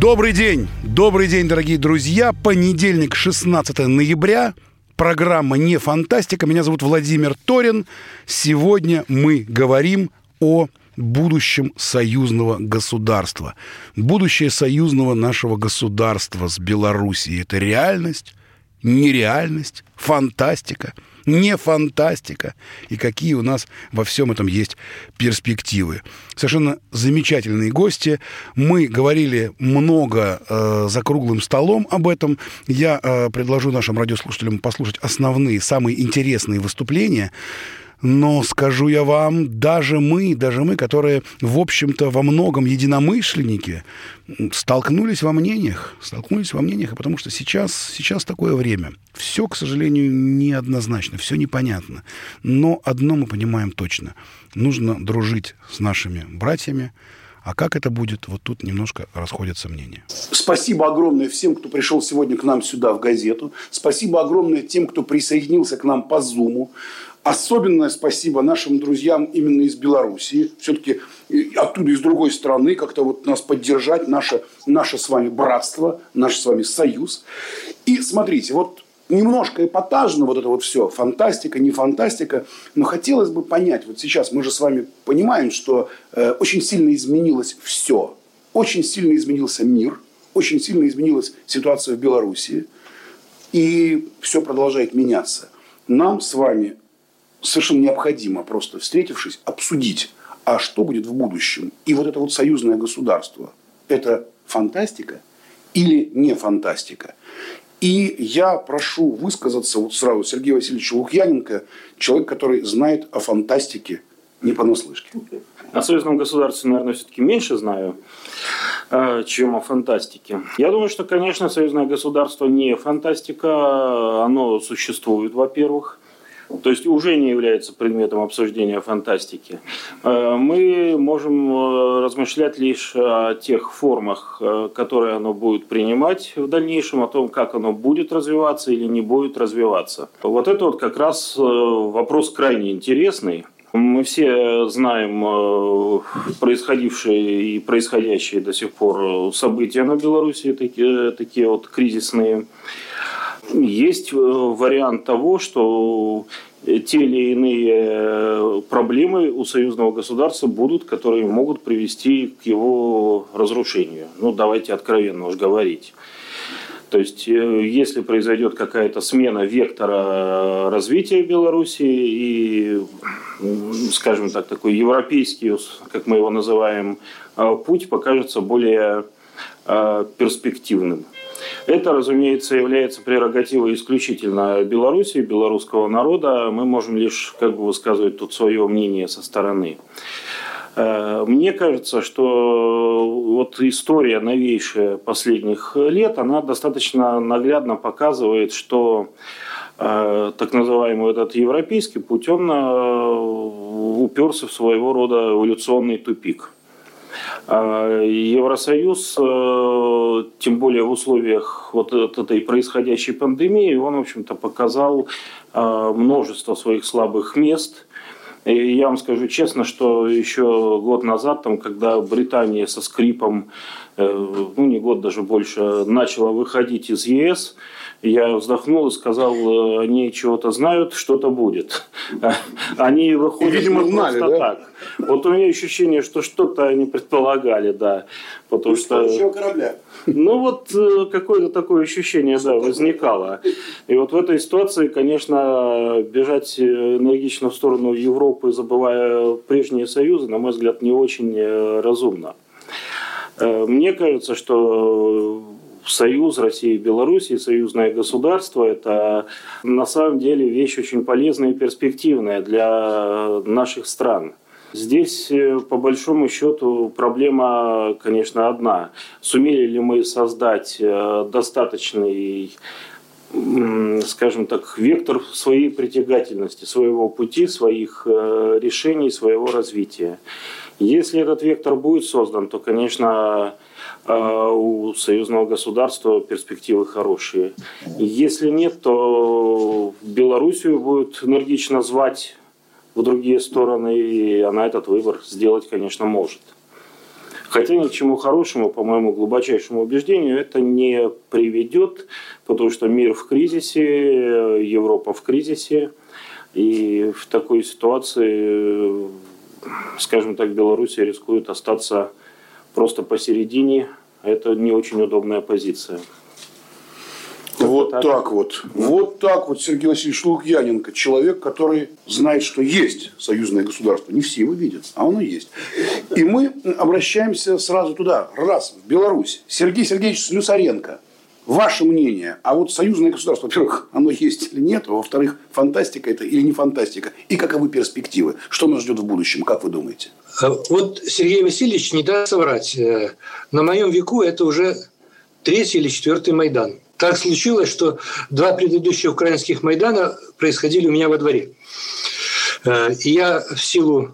Добрый день, добрый день, дорогие друзья. Понедельник, 16 ноября. Программа «Не фантастика». Меня зовут Владимир Торин. Сегодня мы говорим о будущем союзного государства. Будущее союзного нашего государства с Белоруссией – это реальность, нереальность, фантастика – не фантастика, и какие у нас во всем этом есть перспективы. Совершенно замечательные гости. Мы говорили много э, за круглым столом об этом. Я э, предложу нашим радиослушателям послушать основные, самые интересные выступления. Но скажу я вам, даже мы, даже мы, которые, в общем-то, во многом единомышленники, столкнулись во мнениях, столкнулись во мнениях, потому что сейчас, сейчас такое время. Все, к сожалению, неоднозначно, все непонятно. Но одно мы понимаем точно. Нужно дружить с нашими братьями, а как это будет, вот тут немножко расходятся мнения. Спасибо огромное всем, кто пришел сегодня к нам сюда в газету. Спасибо огромное тем, кто присоединился к нам по Зуму. Особенное спасибо нашим друзьям именно из Белоруссии. Все-таки оттуда, из другой страны, как-то вот нас поддержать, наше, наше с вами братство, наш с вами союз. И смотрите, вот немножко эпатажно вот это вот все, фантастика, не фантастика, но хотелось бы понять, вот сейчас мы же с вами понимаем, что э, очень сильно изменилось все, очень сильно изменился мир, очень сильно изменилась ситуация в Белоруссии, и все продолжает меняться. Нам с вами совершенно необходимо просто встретившись обсудить, а что будет в будущем. И вот это вот союзное государство, это фантастика или не фантастика? И я прошу высказаться вот сразу Сергея Васильевича Лукьяненко, человек, который знает о фантастике не понаслышке. О союзном государстве, наверное, все-таки меньше знаю, э, чем о фантастике. Я думаю, что, конечно, союзное государство не фантастика. Оно существует, во-первых то есть уже не является предметом обсуждения фантастики. Э, мы можем э, размышлять лишь о тех формах, э, которые оно будет принимать в дальнейшем, о том, как оно будет развиваться или не будет развиваться. Вот это вот как раз вопрос крайне интересный. Мы все знаем происходившие и происходящие до сих пор события на Беларуси, такие, такие вот кризисные. Есть э, вариант того, что те или иные э, проблемы у союзного государства будут, которые могут привести к его разрушению. Ну, давайте откровенно уж говорить. То есть, э, если произойдет какая-то смена вектора развития Беларуси и, скажем так, такой европейский, как мы его называем, путь покажется более перспективным. Это, разумеется, является прерогативой исключительно Беларуси, белорусского народа. Мы можем лишь как бы высказывать тут свое мнение со стороны. Э, мне кажется, что вот история новейшая последних лет, она достаточно наглядно показывает, что э, так называемый этот европейский путь, он э, уперся в своего рода эволюционный тупик – Евросоюз, э, тем более в условиях вот этой происходящей пандемии, он, в общем-то, показал э, множество своих слабых мест. И я вам скажу честно, что еще год назад, там, когда Британия со скрипом, э, ну не год даже больше, начала выходить из ЕС, я вздохнул и сказал, э, они чего-то знают, что-то будет. Они выходят и, видимо, знали, да? так. Вот у меня ощущение, что что-то они предполагали, да. Потому что... корабля. Ну, вот э, какое-то такое ощущение, да, возникало. И вот в этой ситуации, конечно, бежать энергично в сторону Европы, забывая прежние союзы, на мой взгляд, не очень э, разумно. Мне кажется, что союз России и Беларуси, союзное государство, это на самом деле вещь очень полезная и перспективная для наших стран. Здесь, э, по большому счету, проблема, конечно, одна. Сумели ли мы создать э, достаточный скажем так, вектор своей притягательности, своего пути, своих э, решений, своего развития. Если этот вектор будет создан, то, конечно, у союзного государства перспективы хорошие. Если нет, то Белоруссию будет энергично звать в другие стороны, и она этот выбор сделать, конечно, может. Хотя ни к чему хорошему, по моему глубочайшему убеждению, это не приведет, потому что мир в кризисе, Европа в кризисе. И в такой ситуации, скажем так, Белоруссия рискует остаться просто посередине. Это не очень удобная позиция. Вот так. так вот. Вот так вот Сергей Васильевич Лукьяненко. Человек, который знает, что есть союзное государство. Не все его видят, а оно есть. И мы обращаемся сразу туда. Раз, в Беларусь. Сергей Сергеевич Слюсаренко. Ваше мнение, а вот союзное государство, во-первых, оно есть или нет, а во-вторых, фантастика это или не фантастика, и каковы перспективы, что нас ждет в будущем, как вы думаете? А вот Сергей Васильевич не даст соврать. Э, на моем веку это уже третий или четвертый Майдан. Так случилось, что два предыдущих украинских Майдана происходили у меня во дворе. Э, и я в силу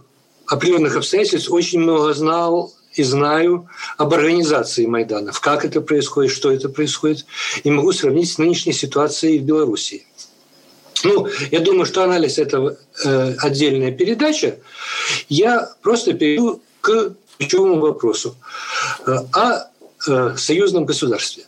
определенных обстоятельств очень много знал и знаю об организации Майданов, как это происходит, что это происходит, и могу сравнить с нынешней ситуацией в Беларуси. Ну, я думаю, что анализ – это э, отдельная передача. Я просто перейду к ключевому вопросу э, о э, союзном государстве.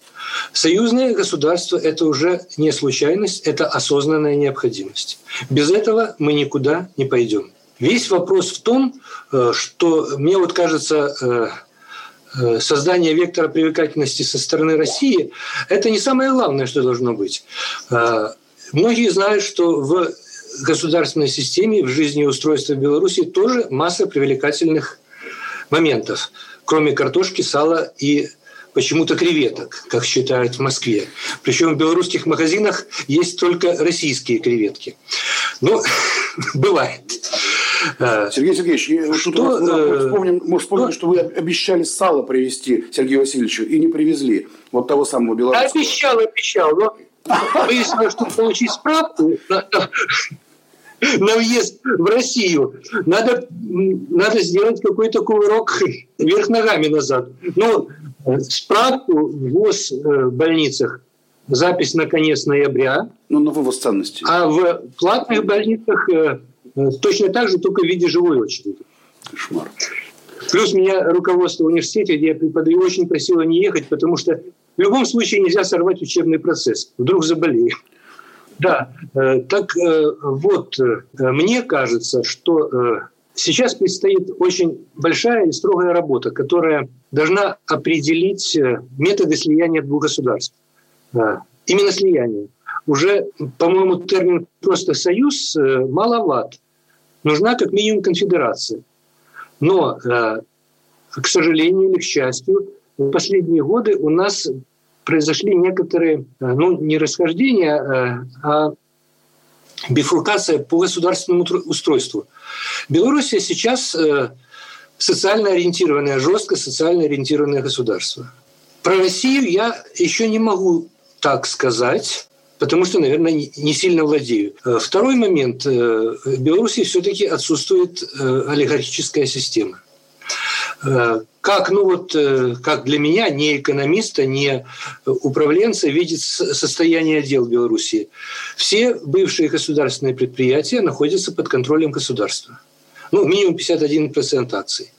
Союзное государство – это уже не случайность, это осознанная необходимость. Без этого мы никуда не пойдем. Весь вопрос в том, э, что мне вот кажется, э, э, создание вектора привлекательности со стороны России – это не самое главное, что должно быть. Многие знают, что в государственной системе, в жизни и устройстве Беларуси тоже масса привлекательных моментов, кроме картошки, сала и почему-то креветок, как считают в Москве. Причем в белорусских магазинах есть только российские креветки. Ну, бывает. Э, Сергей Сергеевич, что, что мы вспомним, мы вспомним, что вы обещали сало привезти Сергею Васильевичу и не привезли вот того самого белорусского. Обещал, обещал, но выяснилось, что получить справку на въезд в Россию, надо, надо сделать какой-то кувырок вверх ногами назад. Ну, справку в ВОЗ э, больницах запись на конец ноября. Ну, на вывоз ценностей. А в платных больницах э, э, точно так же, только в виде живой очереди. Кошмар. Плюс меня руководство университета, где я преподаю, очень просило не ехать, потому что в любом случае нельзя сорвать учебный процесс. Вдруг заболею. Да, так вот, мне кажется, что Сейчас предстоит очень большая и строгая работа, которая должна определить э, методы слияния двух государств. Именно слияние. Уже, по-моему, термин просто «союз» э, маловат. Нужна как минимум конфедерация. Но, э, к сожалению или к счастью, в последние годы у нас произошли некоторые, ну, не расхождения, а бифуркация по государственному устройству. Белоруссия сейчас э, социально ориентированное, жестко социально ориентированное государство. Про Россию я еще не могу так сказать, потому что, наверное, не сильно владею. Э, второй момент. Э, в Беларуси все-таки отсутствует олигархическая система. Как, ну вот, как для меня, не экономиста, не управленца, видит состояние дел Беларуси. Все бывшие государственные предприятия находятся под контролем государства ну, минимум 51% акций.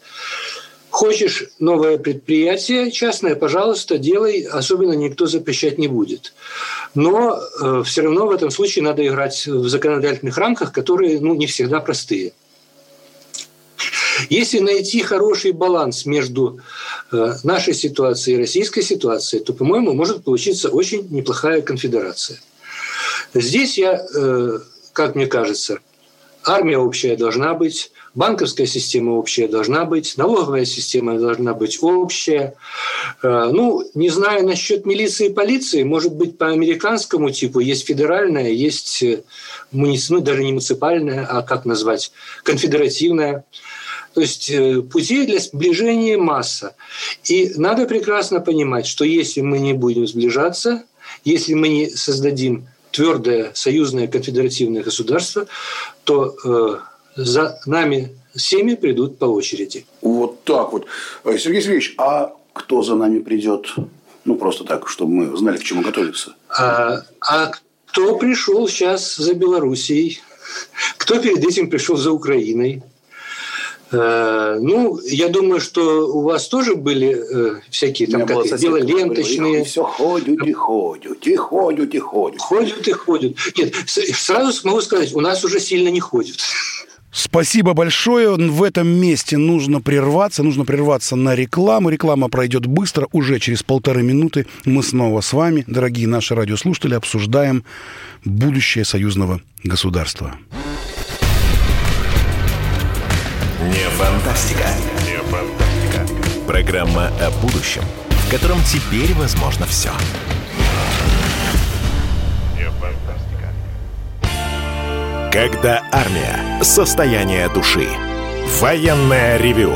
Хочешь новое предприятие частное, пожалуйста, делай, особенно никто запрещать не будет. Но э, все равно в этом случае надо играть в законодательных рамках, которые ну, не всегда простые. Если найти хороший баланс между э, нашей ситуацией и российской ситуацией, то, по-моему, может получиться очень неплохая конфедерация. Здесь я, э, как мне кажется, армия общая должна быть, банковская система общая должна быть, налоговая система должна быть общая. Э, ну, не знаю насчет милиции и полиции, может быть, по американскому типу есть федеральная, есть э, муниципальная, ну, даже не муниципальная, а как назвать, конфедеративная. То есть э, путей для сближения масса. И надо прекрасно понимать, что если мы не будем сближаться, если мы не создадим твердое союзное конфедеративное государство, то э, за нами всеми придут по очереди. Вот так вот. Э, Сергей Сергеевич, а кто за нами придет? Ну, просто так, чтобы мы знали, к чему готовиться. А, а кто пришел сейчас за Белоруссией? Кто перед этим пришел за Украиной? Э, ну, я думаю, что у вас тоже были э, всякие там как дело ленточные. Все ходят и ходят, и ходят, и ходят. Ходят и ходят. Нет, сразу могу сказать, у нас уже сильно не ходят. Спасибо большое. В этом месте нужно прерваться. Нужно прерваться на рекламу. Реклама пройдет быстро. Уже через полторы минуты мы снова с вами, дорогие наши радиослушатели, обсуждаем будущее союзного государства. Не фантастика. Не фантастика. Программа о будущем, в котором теперь возможно все. Не фантастика. Когда армия. Состояние души. Военное ревю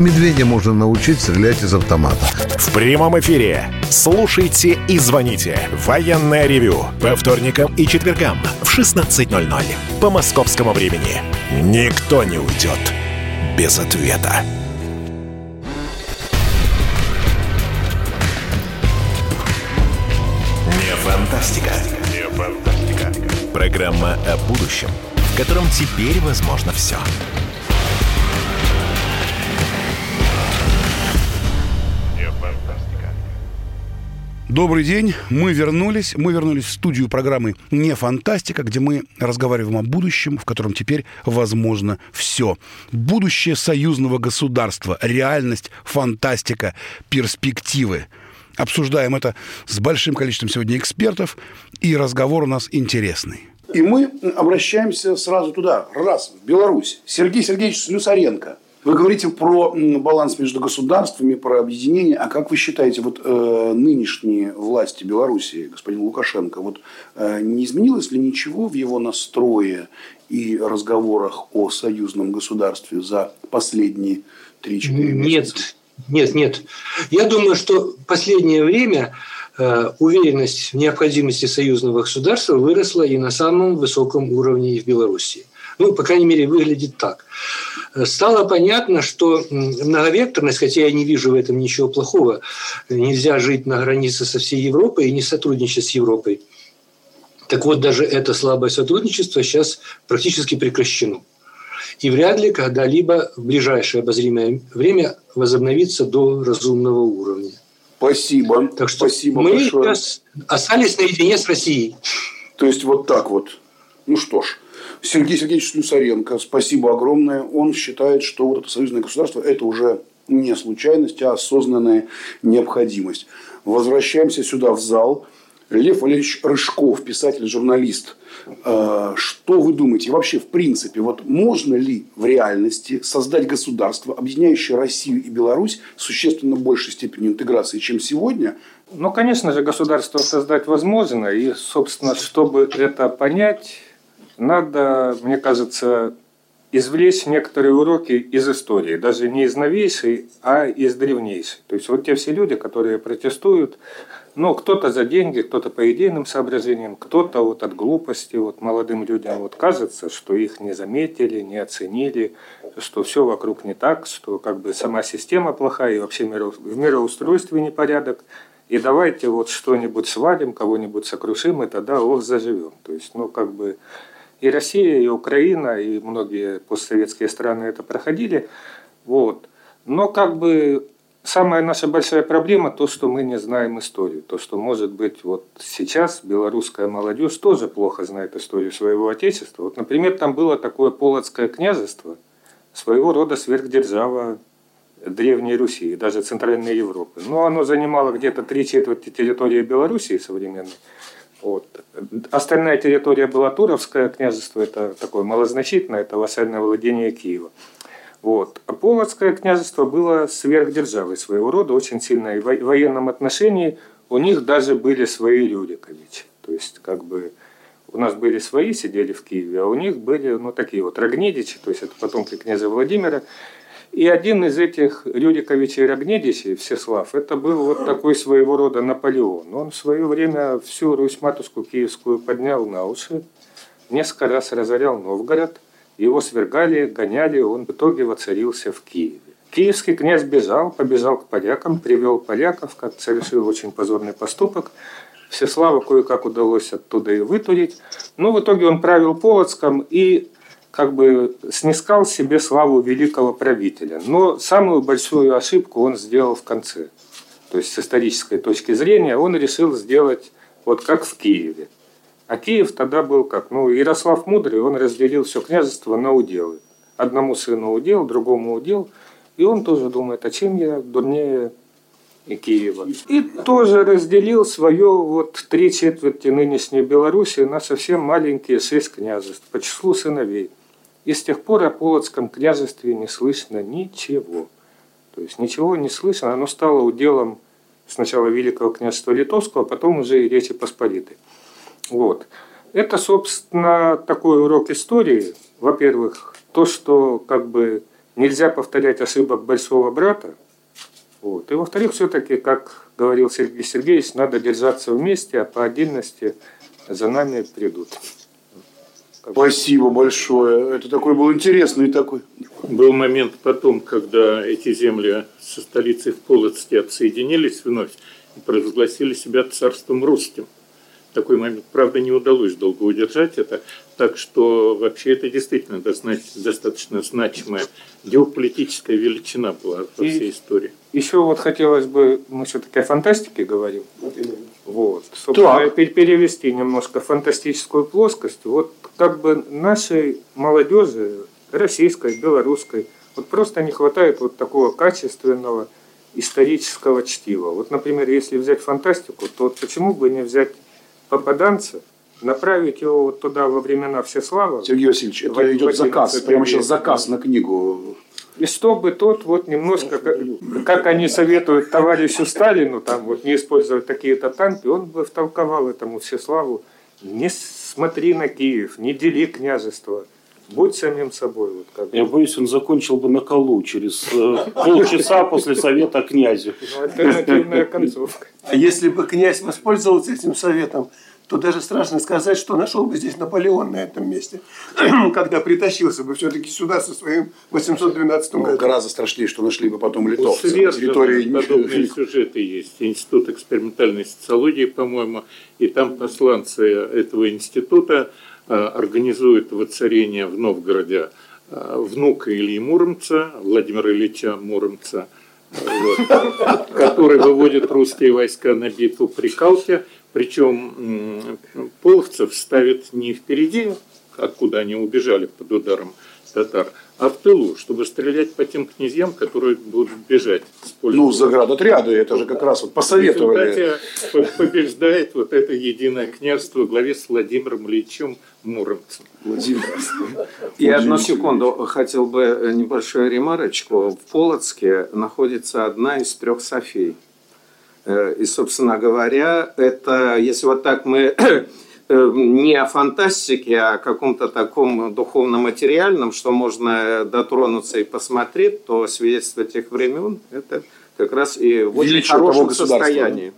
Медведя можно научить стрелять из автомата. В прямом эфире. Слушайте и звоните. Военное ревю. По вторникам и четвергам в 16.00. По московскому времени. Никто не уйдет без ответа. Не фантастика. Не фантастика. Программа о будущем, в котором теперь возможно все. Добрый день, мы вернулись. Мы вернулись в студию программы «Не фантастика», где мы разговариваем о будущем, в котором теперь возможно все. Будущее союзного государства, реальность, фантастика, перспективы. Обсуждаем это с большим количеством сегодня экспертов, и разговор у нас интересный. И мы обращаемся сразу туда. Раз, в Беларусь. Сергей Сергеевич Слюсаренко – вы говорите про баланс между государствами, про объединение. А как вы считаете, вот э, нынешние власти Беларуси, господин Лукашенко, вот э, не изменилось ли ничего в его настрое и разговорах о союзном государстве за последние 3-4 месяца? Нет, нет, нет. Я думаю, что последнее время э, уверенность в необходимости союзного государства выросла и на самом высоком уровне в Беларуси. Ну, по крайней мере, выглядит так стало понятно, что многовекторность, хотя я не вижу в этом ничего плохого, нельзя жить на границе со всей Европой и не сотрудничать с Европой. Так вот, даже это слабое сотрудничество сейчас практически прекращено. И вряд ли когда-либо в ближайшее обозримое время возобновится до разумного уровня. Спасибо. Так что Спасибо мы большое. сейчас остались наедине с Россией. То есть вот так вот. Ну что ж, Сергей Сергеевич Слюсаренко, спасибо огромное. Он считает, что вот это союзное государство – это уже не случайность, а осознанная необходимость. Возвращаемся сюда в зал. Лев Валерьевич Рыжков, писатель, журналист. Э, что вы думаете? Вообще, в принципе, вот можно ли в реальности создать государство, объединяющее Россию и Беларусь с существенно большей степенью интеграции, чем сегодня? Ну, конечно же, государство создать возможно. И, собственно, чтобы это понять, надо, мне кажется, извлечь некоторые уроки из истории, даже не из новейшей, а из древнейшей. То есть вот те все люди, которые протестуют, ну, кто-то за деньги, кто-то по идейным соображениям, кто-то вот от глупости, вот молодым людям вот кажется, что их не заметили, не оценили, что все вокруг не так, что как бы сама система плохая и вообще в мироустройстве непорядок. И давайте вот что-нибудь свалим, кого-нибудь сокрушим, и тогда ох, заживем. То есть, ну, как бы и Россия, и Украина, и многие постсоветские страны это проходили. Вот. Но как бы самая наша большая проблема то, что мы не знаем историю. То, что, может быть, вот сейчас белорусская молодежь тоже плохо знает историю своего отечества. Вот, например, там было такое Полоцкое княжество, своего рода сверхдержава Древней Руси и даже Центральной Европы. Но оно занимало где-то три четверти территории Белоруссии современной. Вот. Остальная территория была Туровское княжество, это такое малозначительное, это вассальное владение Киева. Вот. А Полоцкое княжество было сверхдержавой своего рода, очень сильное. В военном отношении у них даже были свои Рюриковичи. То есть, как бы, у нас были свои, сидели в Киеве, а у них были, ну, такие вот Рогнедичи, то есть, это потомки князя Владимира. И один из этих Рюриковичей Рогнедичей, Всеслав, это был вот такой своего рода Наполеон. Он в свое время всю Русь-матушку киевскую поднял на уши, несколько раз разорял Новгород, его свергали, гоняли, он в итоге воцарился в Киеве. Киевский князь бежал, побежал к полякам, привел поляков, как совершил очень позорный поступок. Всеслава кое-как удалось оттуда и вытурить. Но в итоге он правил Полоцком и как бы снискал себе славу великого правителя. Но самую большую ошибку он сделал в конце. То есть с исторической точки зрения он решил сделать вот как в Киеве. А Киев тогда был как? Ну, Ярослав Мудрый, он разделил все княжество на уделы. Одному сыну удел, другому удел. И он тоже думает, а чем я дурнее и Киева. И тоже разделил свое вот три четверти нынешней Беларуси на совсем маленькие шесть княжеств по числу сыновей. И с тех пор о Полоцком княжестве не слышно ничего. То есть ничего не слышно, оно стало уделом сначала Великого княжества Литовского, а потом уже и Речи Посполитой. Вот. Это, собственно, такой урок истории. Во-первых, то, что как бы нельзя повторять ошибок большого брата. Вот. И во-вторых, все-таки, как говорил Сергей Сергеевич, надо держаться вместе, а по отдельности за нами придут. Спасибо большое. Это такой был интересный такой. Был момент потом, когда эти земли со столицей в Полоцке отсоединились вновь и провозгласили себя царством русским. Такой момент, правда, не удалось долго удержать это, так что вообще это действительно достаточно значимая геополитическая величина была во всей истории. Еще вот хотелось бы, мы все-таки о фантастике говорим. Вот. Собственно, перевести немножко фантастическую плоскость. Вот как бы нашей молодежи, российской, белорусской, вот просто не хватает вот такого качественного исторического чтива. Вот, например, если взять фантастику, то вот почему бы не взять попаданца, направить его вот туда во времена Всеслава. Сергей Васильевич, это идет заказ, прямо сейчас заказ на книгу. И чтобы тот вот немножко, как, как они советуют товарищу Сталину, там вот не использовать такие-то танки, он бы втолковал этому Всеславу, не смотри на Киев, не дели княжество, будь самим собой. Вот как Я боюсь, он закончил бы на колу через э, полчаса после совета князю. Ну, альтернативная концовка. А если бы князь воспользовался этим советом, то даже страшно сказать, что нашел бы здесь Наполеон на этом месте, когда притащился бы все-таки сюда со своим 812 ну, годом. Гораздо страшнее, что нашли бы потом литовцы. на территории... подобные сюжеты есть. Институт экспериментальной социологии, по-моему, и там посланцы этого института а, организуют воцарение в Новгороде а, внука Ильи Муромца, Владимира Ильича Муромца, вот, который выводит русские войска на битву при Калке – причем половцев ставят не впереди, откуда они убежали под ударом татар, а в тылу, чтобы стрелять по тем князьям, которые будут бежать. Ну, заградотряды, это же как раз вот посоветовали. В побеждает вот это единое княжество в главе с Владимиром Ильичем Муромцем. Владимир. И одну секунду, хотел бы небольшую ремарочку. В Полоцке находится одна из трех Софий. Э, и, собственно говоря, это, если вот так мы э, не о фантастике, а о каком-то таком духовно-материальном, что можно дотронуться и посмотреть, то свидетельство тех времен – это как раз и в очень хорошем состоянии.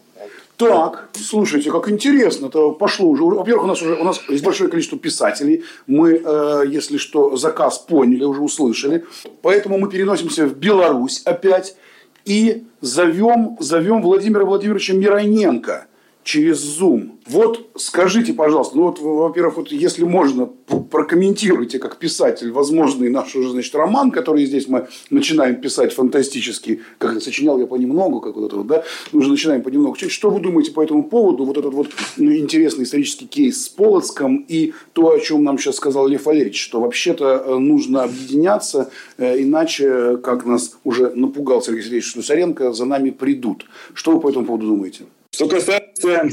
Так, слушайте, как интересно, это пошло уже. Во-первых, у нас уже у нас есть большое количество писателей. Мы, э, если что, заказ поняли, уже услышали. Поэтому мы переносимся в Беларусь опять и зовем, зовем Владимира Владимировича Мироненко. Через Zoom. Вот скажите, пожалуйста, ну вот, во-первых, вот если можно, прокомментируйте как писатель возможный наш уже, значит, роман, который здесь мы начинаем писать фантастически, как сочинял я понемногу, как вот это вот, да, мы уже начинаем понемногу. Что вы думаете по этому поводу, вот этот вот ну, интересный исторический кейс с Полоцком и то, о чем нам сейчас сказал Лев Валерьевич, что вообще-то э, нужно объединяться, э, иначе, как нас уже напугал Сергей Сергеевич Слюсаренко, за нами придут. Что вы по этому поводу думаете? Что касается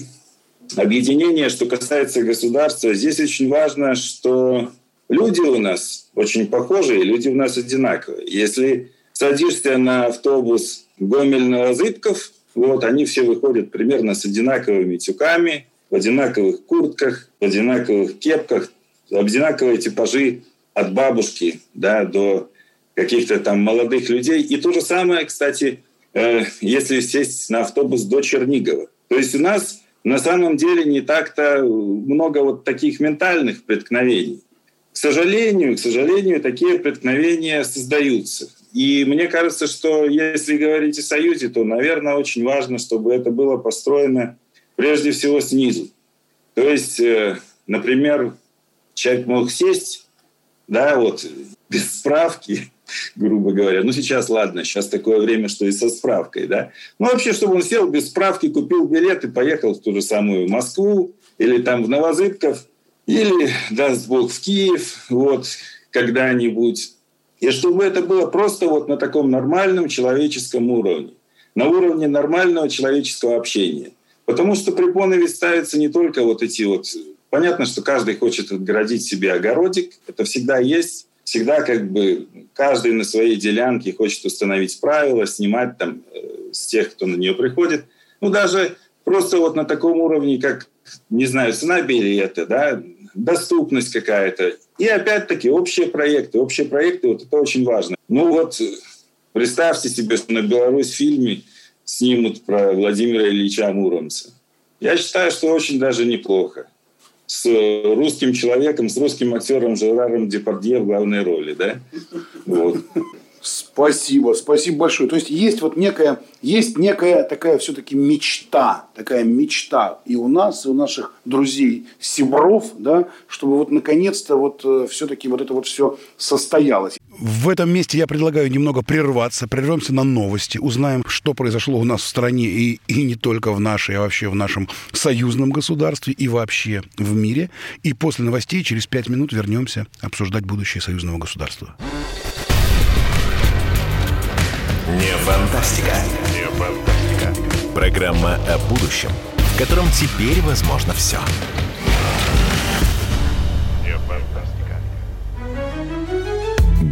объединения, что касается государства, здесь очень важно, что люди у нас очень похожие, люди у нас одинаковые. Если садишься на автобус Гомель-Новозыбков, вот, они все выходят примерно с одинаковыми тюками, в одинаковых куртках, в одинаковых кепках, одинаковые типажи от бабушки да, до каких-то там молодых людей. И то же самое, кстати, Э, если сесть на автобус до Чернигова. То есть у нас на самом деле не так-то много вот таких ментальных преткновений. К сожалению, к сожалению, такие преткновения создаются. И мне кажется, что если говорить о Союзе, то, наверное, очень важно, чтобы это было построено прежде всего снизу. То есть, э, например, человек мог сесть, да, вот, без справки, грубо говоря. Ну, сейчас, ладно, сейчас такое время, что и со справкой, да. Ну, вообще, чтобы он сел без справки, купил билет и поехал в ту же самую Москву или там в Новозыбков, или, даст Бог, в Киев, вот, когда-нибудь. И чтобы это было просто вот на таком нормальном человеческом уровне, на уровне нормального человеческого общения. Потому что препоны ведь ставятся не только вот эти вот... Понятно, что каждый хочет отгородить себе огородик, это всегда есть, всегда как бы каждый на своей делянке хочет установить правила, снимать там э, с тех, кто на нее приходит. Ну, даже просто вот на таком уровне, как, не знаю, цена билета, да, доступность какая-то. И опять-таки общие проекты. Общие проекты, вот это очень важно. Ну вот представьте себе, что на Беларусь фильме снимут про Владимира Ильича Муромца. Я считаю, что очень даже неплохо с русским человеком, с русским актером Жераром Депардье в главной роли, да? Вот. Спасибо, спасибо большое. То есть есть вот некая, есть некая такая все-таки мечта, такая мечта и у нас, и у наших друзей Сибров, да, чтобы вот наконец-то вот э, все-таки вот это вот все состоялось. В этом месте я предлагаю немного прерваться, прервемся на новости, узнаем, что произошло у нас в стране и, и не только в нашей, а вообще в нашем союзном государстве и вообще в мире. И после новостей через пять минут вернемся обсуждать будущее союзного государства. Не фантастика. Не фантастика. Программа о будущем, в котором теперь возможно все.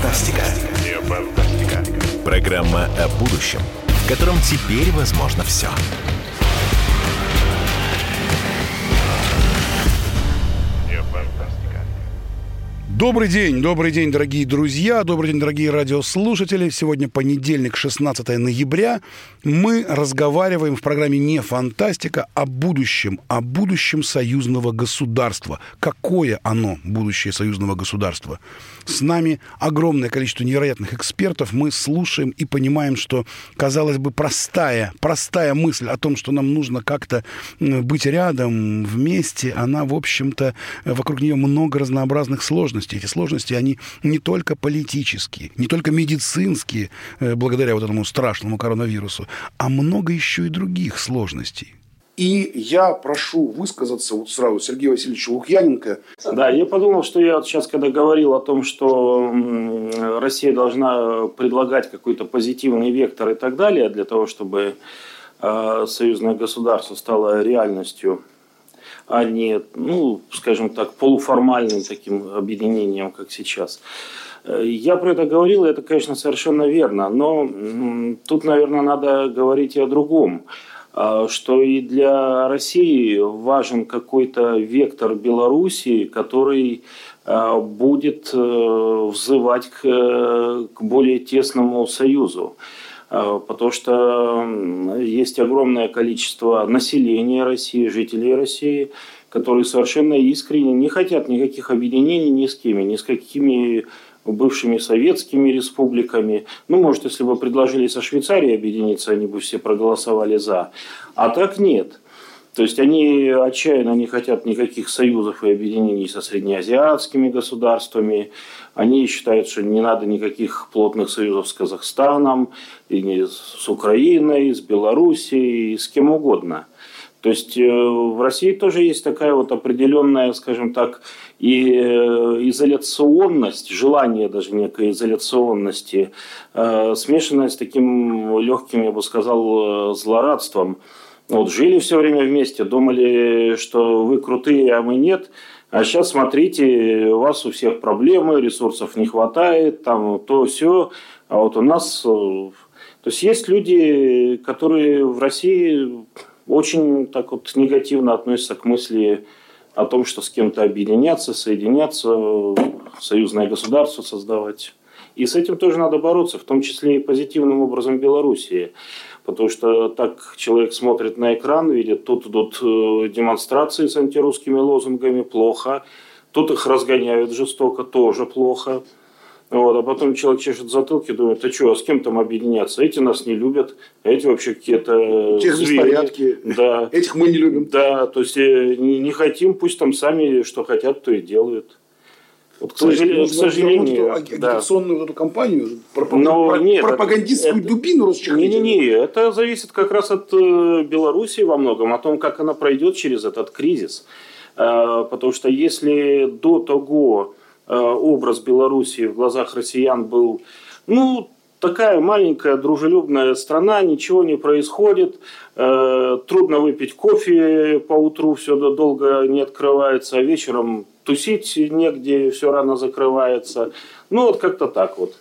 Фантастика. Не фантастика. Программа о будущем, в котором теперь возможно все. Добрый день, добрый день, дорогие друзья, добрый день, дорогие радиослушатели. Сегодня понедельник, 16 ноября. Мы разговариваем в программе «Не фантастика» о будущем, о будущем союзного государства. Какое оно, будущее союзного государства? С нами огромное количество невероятных экспертов. Мы слушаем и понимаем, что, казалось бы, простая, простая мысль о том, что нам нужно как-то быть рядом, вместе, она, в общем-то, вокруг нее много разнообразных сложностей. Эти сложности, они не только политические, не только медицинские, э, благодаря вот этому страшному коронавирусу, а много еще и других сложностей. И я прошу высказаться вот сразу Сергея Васильевича Лукьяненко. Да, я подумал, что я вот сейчас, когда говорил о том, что Россия должна предлагать какой-то позитивный вектор и так далее, для того, чтобы э, союзное государство стало реальностью а не, ну, скажем так, полуформальным таким объединением, как сейчас. Э, я про это говорил, и это, конечно, совершенно верно, но тут, наверное, надо говорить и о другом. А, что и для России важен какой-то вектор Белоруссии, который а, будет э, взывать к, к более тесному союзу. А, потому что есть огромное количество населения России, жителей России, которые совершенно искренне не хотят никаких объединений ни с кем, ни с какими бывшими советскими республиками. Ну, может, если бы предложили со Швейцарией объединиться, они бы все проголосовали за. А так нет. То есть они отчаянно не хотят никаких союзов и объединений со среднеазиатскими государствами. Они считают, что не надо никаких плотных союзов с Казахстаном, и с Украиной, с Белоруссией, с кем угодно. То есть э, в России тоже есть такая вот определенная, скажем так, и э, изоляционность, желание даже некой изоляционности, э, смешанное с таким легким, я бы сказал, злорадством. Вот жили все время вместе, думали, что вы крутые, а мы нет. А сейчас смотрите, у вас у всех проблемы, ресурсов не хватает, там то все. А вот у нас... То есть есть люди, которые в России очень так вот негативно относятся к мысли о том, что с кем-то объединяться, соединяться, союзное государство создавать. И с этим тоже надо бороться, в том числе и позитивным образом Белоруссии. Потому что так человек смотрит на экран, видит, тут идут э, демонстрации с антирусскими лозунгами, плохо. Тут их разгоняют жестоко, тоже плохо. Вот, а потом человек чешет затылки, думает, а что, а с кем там объединяться? Эти нас не любят, а эти вообще какие-то Тех беспорядки. Да. Этих мы не любим. Да, то есть э, не, не хотим, пусть там сами что хотят, то и делают. Вот, к, сожалению, к сожалению, эту да. агитационную вот эту кампанию, проп- Но нет, пропагандистскую это- дубину расчехлить. Не-не-не, это зависит как раз от э, Белоруссии во многом, о том, как она пройдет через этот кризис. Э, Потому что если до того образ Белоруссии в глазах россиян был, ну, такая маленькая дружелюбная страна, ничего не происходит, э, трудно выпить кофе по утру, все долго не открывается, а вечером тусить негде, все рано закрывается. Ну, вот как-то так вот.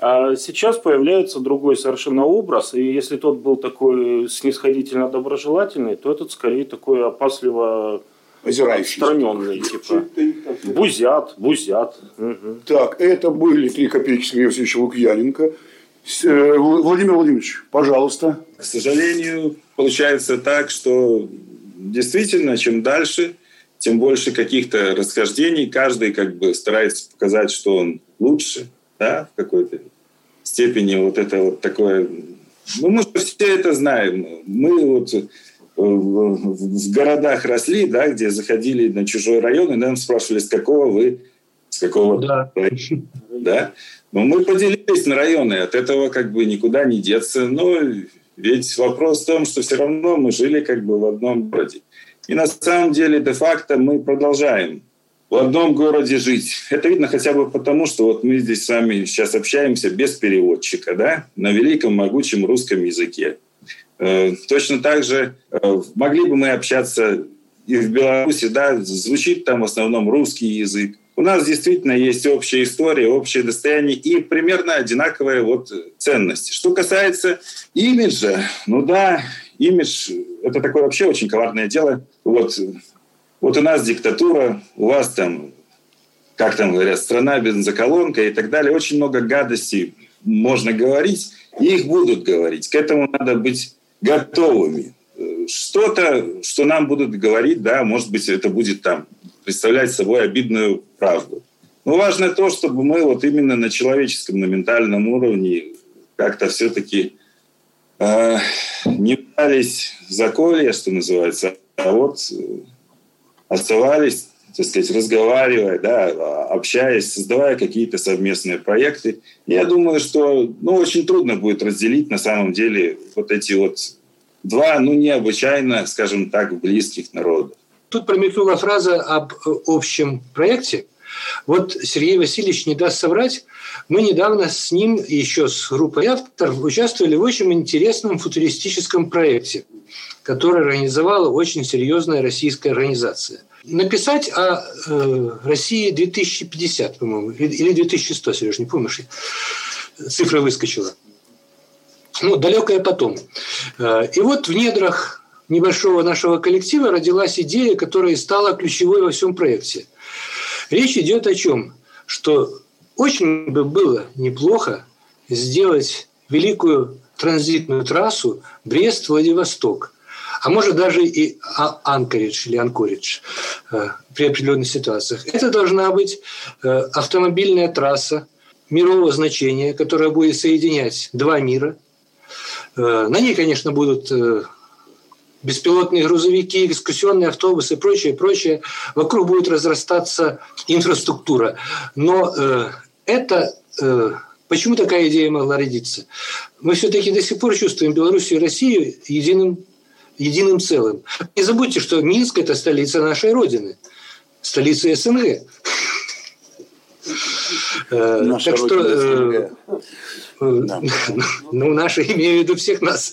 А сейчас появляется другой совершенно образ, и если тот был такой снисходительно доброжелательный, то этот скорее такой опасливо Озирающийся. отстраненный, типа бузят, бузят. Мгм. Так, это были три копейки Сергея Лукьяненко. Э, Вл- Владимир Владимирович, пожалуйста. К сожалению, получается так, что действительно, чем дальше, тем больше каких-то расхождений. Каждый как бы старается показать, что он лучше, да, в какой-то степени вот это вот такое... Ну, мы же все это знаем. Мы вот в в городах росли, да, где заходили на чужой район, и нам спрашивали, с какого вы, с какого Да. да. Но мы поделились на районы, от этого как бы никуда не деться. Но ведь вопрос в том, что все равно мы жили как бы в одном городе. И на самом деле, де-факто, мы продолжаем в одном городе жить. Это видно хотя бы потому, что вот мы здесь с вами сейчас общаемся без переводчика, да, на великом могучем русском языке. Э, Точно так же э, могли бы мы общаться и в Беларуси, да, звучит там в основном русский язык. У нас действительно есть общая история, общее достояние и примерно одинаковые вот ценности. Что касается имиджа, ну да, имидж – это такое вообще очень коварное дело. Вот, вот у нас диктатура, у вас там, как там говорят, страна бензоколонка и так далее. Очень много гадостей можно говорить, и их будут говорить. К этому надо быть готовыми. Э, Что-то, что нам будут говорить, да, может быть, это будет там представлять собой обидную правду. Но важно то, чтобы мы вот именно на человеческом, на ментальном уровне как-то все-таки э, не пытались в заколье, что называется, а вот э, оставались, так сказать, разговаривая, да, общаясь, создавая какие-то совместные проекты. Я думаю, что ну, очень трудно будет разделить на самом деле вот эти вот два, ну, необычайно, скажем так, близких народа. Тут промелькнула фраза об э, общем проекте. Вот Сергей Васильевич не даст соврать. Мы недавно с ним, еще с группой авторов, участвовали в очень интересном футуристическом проекте, который организовала очень серьезная российская организация. Написать о э, России 2050, по-моему, или или 2100, Сереж, не помнишь? Цифра выскочила. ну, далекое потом. Э, и вот в недрах небольшого нашего коллектива родилась идея, которая стала ключевой во всем проекте. Речь идет о чем? Что очень бы было неплохо сделать великую транзитную трассу Брест-Владивосток. А может даже и а-, Анкоридж или Анкоридж э, при определенных ситуациях. Это должна быть э, автомобильная трасса мирового значения, которая будет соединять два мира. Э, на ней, конечно, будут беспилотные грузовики, экскурсионные автобусы прочее, прочее. Вокруг будет разрастаться инфраструктура. Но это Почему такая идея могла родиться? Мы все-таки до сих пор чувствуем Белоруссию и Россию единым, единым целым. Не забудьте, что Минск – это столица нашей Родины, столица СНГ. Э, Наша так что, э, э, ну, наши имею в виду всех нас.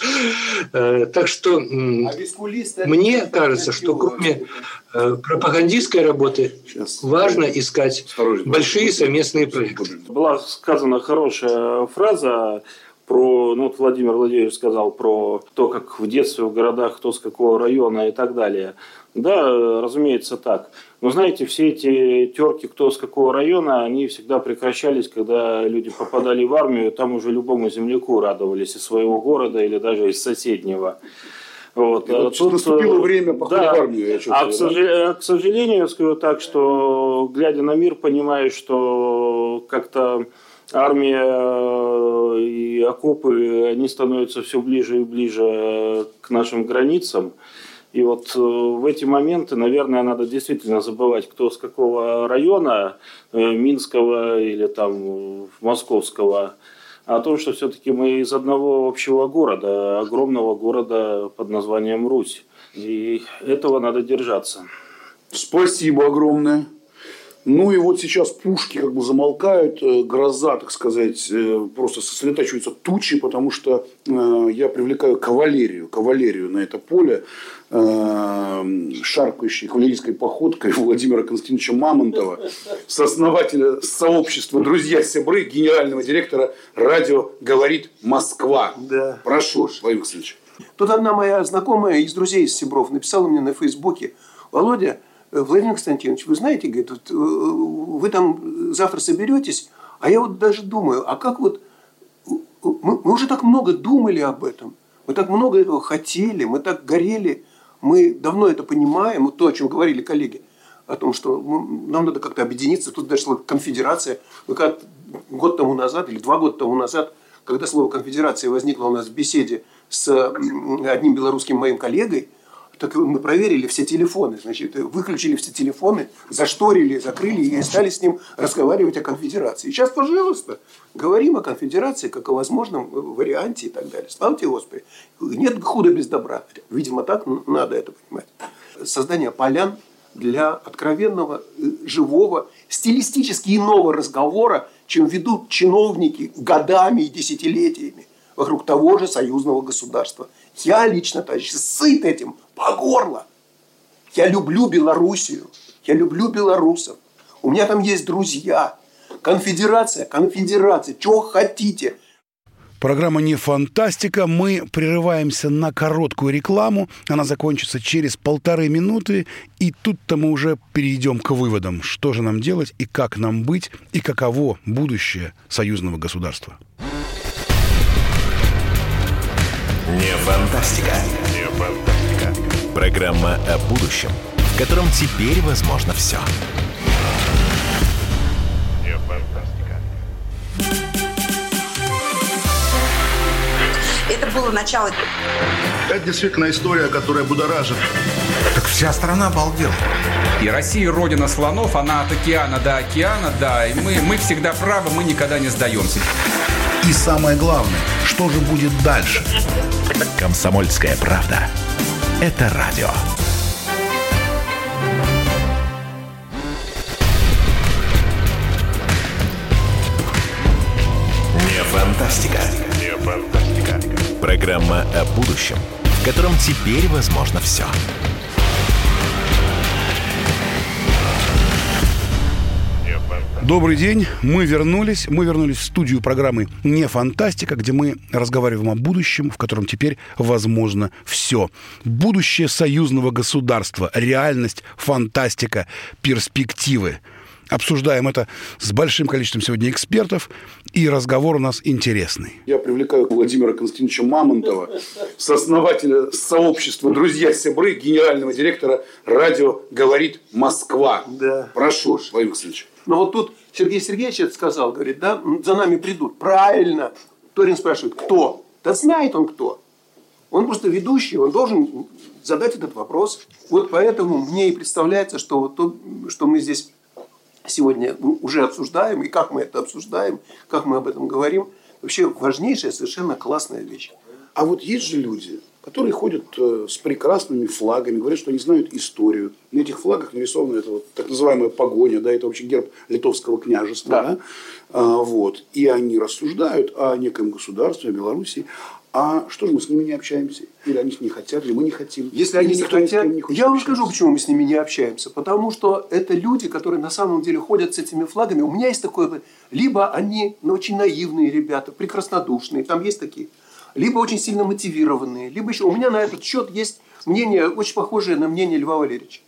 Так что мне кажется, что кроме пропагандистской работы важно искать большие совместные проекты. Была сказана хорошая фраза про, ну вот Владимир Владимирович сказал про то, как в детстве в городах, кто с какого района и так далее. Да, разумеется, так. Но знаете, все эти терки, кто с какого района, они всегда прекращались, когда люди попадали в армию, там уже любому земляку радовались из своего города или даже из соседнего. Вот. вот Тут наступило время похода да, в армию. Я а, к, сожалению, к сожалению, я скажу так, что глядя на мир, понимаешь, что как-то армия э, и окопы, они становятся все ближе и ближе к нашим границам. И вот э, в эти моменты, наверное, надо действительно забывать, кто с какого района, э, Минского или там Московского, о том, что все-таки мы из одного общего города, огромного города под названием Русь. И этого надо держаться. Спасибо огромное. Ну и вот сейчас пушки как бы замолкают, э, гроза, так сказать, э, просто сосредотачиваются тучи, потому что э, я привлекаю кавалерию, кавалерию на это поле, шаркающей кавалерийской походкой Владимира Константиновича Мамонтова, сооснователя сообщества «Друзья Себры», генерального директора радио «Говорит Москва». Да. Прошу, Владимир Константинович. Тут одна моя знакомая из друзей из Себров написала мне на Фейсбуке, Володя, Владимир Константинович, вы знаете, говорит, вот, э, вы там завтра соберетесь, а я вот даже думаю, а как вот мы, мы уже так много думали об этом, мы так много этого хотели, мы так горели, мы давно это понимаем, вот то, о чем говорили коллеги, о том, что нам надо как-то объединиться. Тут даже слово конфедерация. Мы как год тому назад или два года тому назад, когда слово конфедерация возникло у нас в беседе с одним белорусским моим коллегой, так мы проверили все телефоны, значит, выключили все телефоны, зашторили, закрыли и стали с ним разговаривать о конфедерации. Сейчас, пожалуйста, говорим о конфедерации как о возможном варианте и так далее. Славьте Господи. Нет худа без добра. Видимо, так надо это понимать. Создание полян для откровенного, э, живого, стилистически иного разговора, чем ведут чиновники годами и десятилетиями вокруг того же союзного государства. Я лично, товарищи, сыт этим по горло. Я люблю Белоруссию, я люблю белорусов. У меня там есть друзья. Конфедерация, конфедерация, чего хотите. Программа не фантастика. Мы прерываемся на короткую рекламу. Она закончится через полторы минуты. И тут-то мы уже перейдем к выводам, что же нам делать и как нам быть, и каково будущее союзного государства. Не фантастика. Не фантастика. Программа о будущем, в котором теперь возможно все. Не фантастика. Это было начало. Это действительно история, которая будоражит. Так вся страна обалдела. И Россия родина слонов, она от океана до океана, да. И мы, мы всегда правы, мы никогда не сдаемся. И самое главное, что же будет дальше? Комсомольская правда. Это радио. Не фантастика. Не фантастика. Программа о будущем, в котором теперь возможно все. Добрый день, мы вернулись. Мы вернулись в студию программы «Не фантастика», где мы разговариваем о будущем, в котором теперь возможно все. Будущее союзного государства, реальность, фантастика, перспективы. Обсуждаем это с большим количеством сегодня экспертов, и разговор у нас интересный. Я привлекаю Владимира Константиновича Мамонтова, сооснователя сообщества «Друзья Сябры», генерального директора радио «Говорит Москва». Да. Прошу, Владимир Константинович. Но вот тут Сергей Сергеевич это сказал, говорит, да, за нами придут. Правильно. Торин спрашивает, кто? Да знает он кто. Он просто ведущий, он должен задать этот вопрос. Вот поэтому мне и представляется, что вот то, что мы здесь сегодня уже обсуждаем, и как мы это обсуждаем, как мы об этом говорим, вообще важнейшая, совершенно классная вещь. А вот есть же люди, которые ходят э, с прекрасными флагами, говорят, что они знают историю. На этих флагах нарисована эта вот так называемая погоня, да, это вообще герб литовского княжества. Да. Да? А, вот. И они рассуждают о неком государстве, о Беларуси. А что же мы с ними не общаемся? Или они не хотят, или мы не хотим? Если они не хотят, не я вам скажу, почему мы с ними не общаемся. Потому что это люди, которые на самом деле ходят с этими флагами. У меня есть такое, либо они ну, очень наивные ребята, прекраснодушные, там есть такие – либо очень сильно мотивированные, либо еще... У меня на этот счет есть мнение, очень похожее на мнение Льва Валерьевича.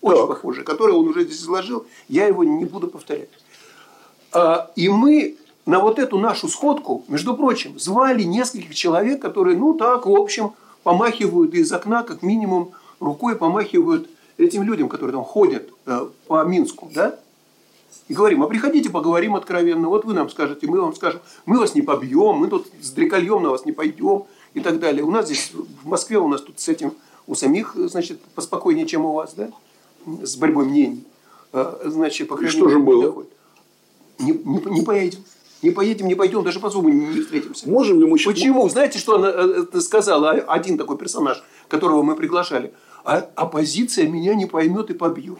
Очень так. похожее, которое он уже здесь изложил. Я его не буду повторять. А, и мы на вот эту нашу сходку, между прочим, звали нескольких человек, которые, ну так, в общем, помахивают из окна, как минимум, рукой помахивают этим людям, которые там ходят э, по Минску, да? И говорим, а приходите, поговорим откровенно. Вот вы нам скажете, мы вам скажем, мы вас не побьем, мы тут с дрекольем на вас не пойдем и так далее. У нас здесь, в Москве у нас тут с этим, у самих, значит, поспокойнее, чем у вас, да? С борьбой мнений. А, значит, по крайней мере, что же было? Не, не, не поедем. Не поедем, не пойдем, даже по зубу не, не встретимся. Можем ли мы... Почему? Знаете, что она э, сказала? Один такой персонаж, которого мы приглашали. А оппозиция меня не поймет и побьет.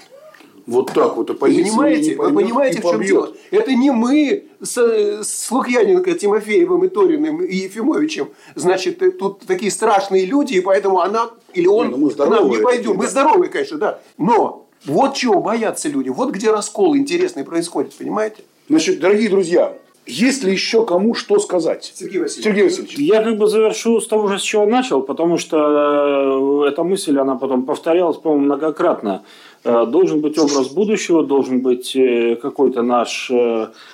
Вот так вот оппозиция понимаете, Вы понимаете, в чем дело? Это не мы с, с Лукьяненко, Тимофеевым и Ториным и Ефимовичем. Значит, э, тут такие страшные люди, и поэтому она или он не, ну к нам не пойдем. Мы здоровые, конечно, да. Но вот чего боятся люди. Вот где раскол интересный происходит, понимаете? Значит, дорогие друзья, есть ли еще кому что сказать? Сергей Васильевич. Сергей Васильевич. Я как бы завершу с того же, с чего начал, потому что э, эта мысль, она потом повторялась, по-моему, многократно. Э, должен быть образ будущего, должен быть э, какой-то наш,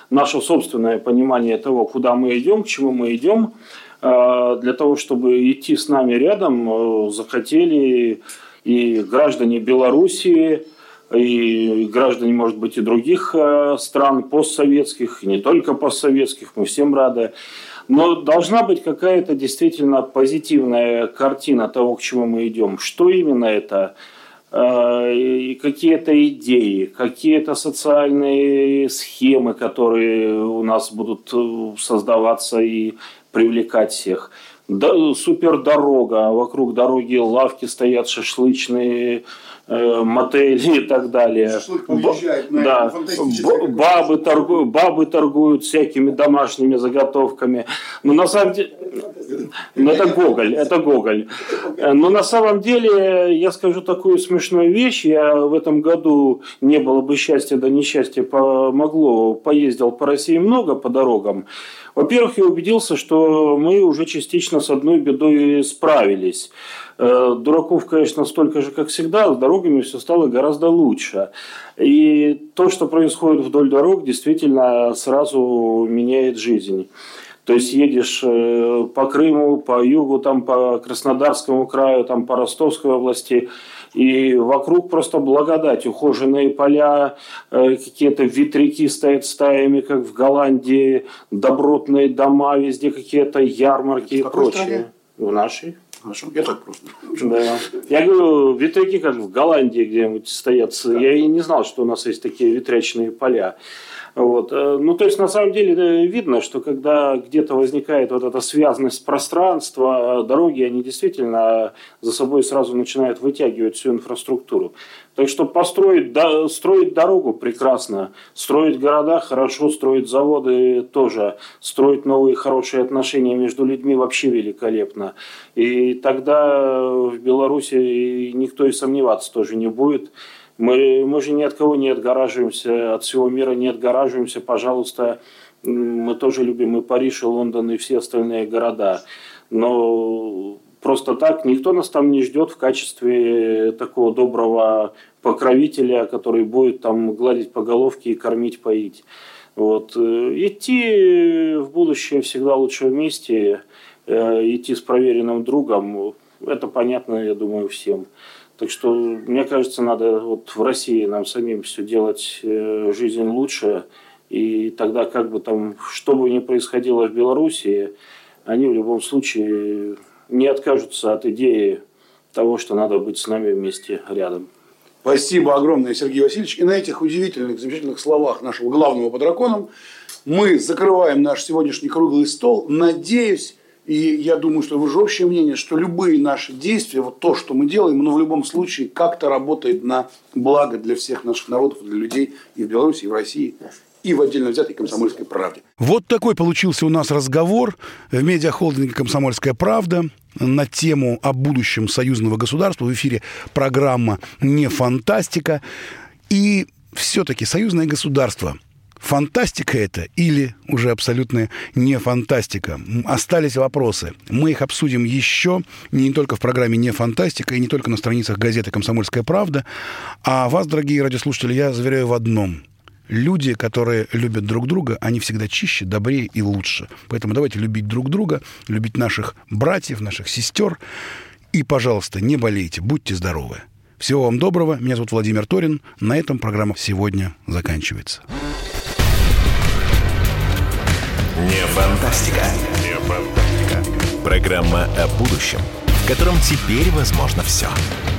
наше собственное понимание того, куда мы идем, к чему мы идем. Для того, чтобы идти с нами рядом, захотели и граждане Белоруссии, и граждане, может быть, и других стран постсоветских, не только постсоветских, мы всем рады. Но должна быть какая-то действительно позитивная картина того, к чему мы идем. Что именно это? Э, какие-то идеи, какие-то социальные схемы, которые у нас будут э, создаваться и привлекать всех. Да, супердорога, а вокруг дороги лавки стоят шашлычные, Э, мотели и так далее. да. бабы, торгуют, бабы торгуют всякими домашними заготовками. Но на самом деле... Ну, это Гоголь, это Гоголь. Но на самом деле, я скажу такую смешную вещь. Я в этом году не было бы счастья, да несчастья помогло. Поездил по России много по дорогам. Во-первых, я убедился, что мы уже частично с одной бедой справились. Э, дураков, конечно, столько же, как всегда, с дорогами все стало гораздо лучше. И то, что происходит вдоль дорог, действительно сразу меняет жизнь. То есть едешь э, по Крыму, по югу, там, по Краснодарскому краю, там, по Ростовской области, и вокруг просто благодать, ухоженные поля, э, какие-то ветряки стоят стаями, как в Голландии, добротные дома, везде какие-то ярмарки и прочее. Стране? В нашей. Хорошо, я так просто. Да. Я говорю, ветряки как в Голландии где-нибудь стоят. Я и не знал, что у нас есть такие ветрячные поля. Вот. Э, ну, то есть, на самом деле, видно, что когда где-то возникает вот эта связанность пространства, дороги, они действительно за собой сразу начинают вытягивать всю инфраструктуру. Так что построить, да, строить дорогу прекрасно, строить города хорошо, строить заводы тоже, строить новые хорошие отношения между людьми вообще великолепно. И тогда в Беларуси никто и сомневаться тоже не будет. Мы, мы же ни от кого не отгораживаемся, от всего мира не отгораживаемся. Пожалуйста, мы тоже любим и Париж, и Лондон, и все остальные города. Но просто так никто нас там не ждет в качестве такого доброго покровителя, который будет там гладить по головке и кормить, поить. Вот. Э, идти в будущее всегда лучше вместе, э, идти с проверенным другом, это понятно, я думаю, всем. Так что, мне кажется, надо вот в России нам самим все делать, э, жизнь лучше, и тогда как бы там, что бы ни происходило в Белоруссии, они в любом случае не откажутся от идеи того, что надо быть с нами вместе рядом. Спасибо огромное, Сергей Васильевич. И на этих удивительных, замечательных словах нашего главного по драконам мы закрываем наш сегодняшний круглый стол. Надеюсь, и я думаю, что вы же общее мнение, что любые наши действия, вот то, что мы делаем, оно в любом случае как-то работает на благо для всех наших народов, для людей и в Беларуси, и в России, и в отдельно взятой комсомольской правде. Вот такой получился у нас разговор в медиахолдинге «Комсомольская правда» на тему о будущем союзного государства. В эфире программа «Не фантастика». И все-таки союзное государство – Фантастика это или уже абсолютно не фантастика? Остались вопросы. Мы их обсудим еще не только в программе «Не фантастика» и не только на страницах газеты «Комсомольская правда». А вас, дорогие радиослушатели, я заверяю в одном – люди, которые любят друг друга, они всегда чище, добрее и лучше. Поэтому давайте любить друг друга, любить наших братьев, наших сестер. И, пожалуйста, не болейте, будьте здоровы. Всего вам доброго. Меня зовут Владимир Торин. На этом программа сегодня заканчивается. Не фантастика. Не фантастика. Программа о будущем, в котором теперь возможно все. Фантастика.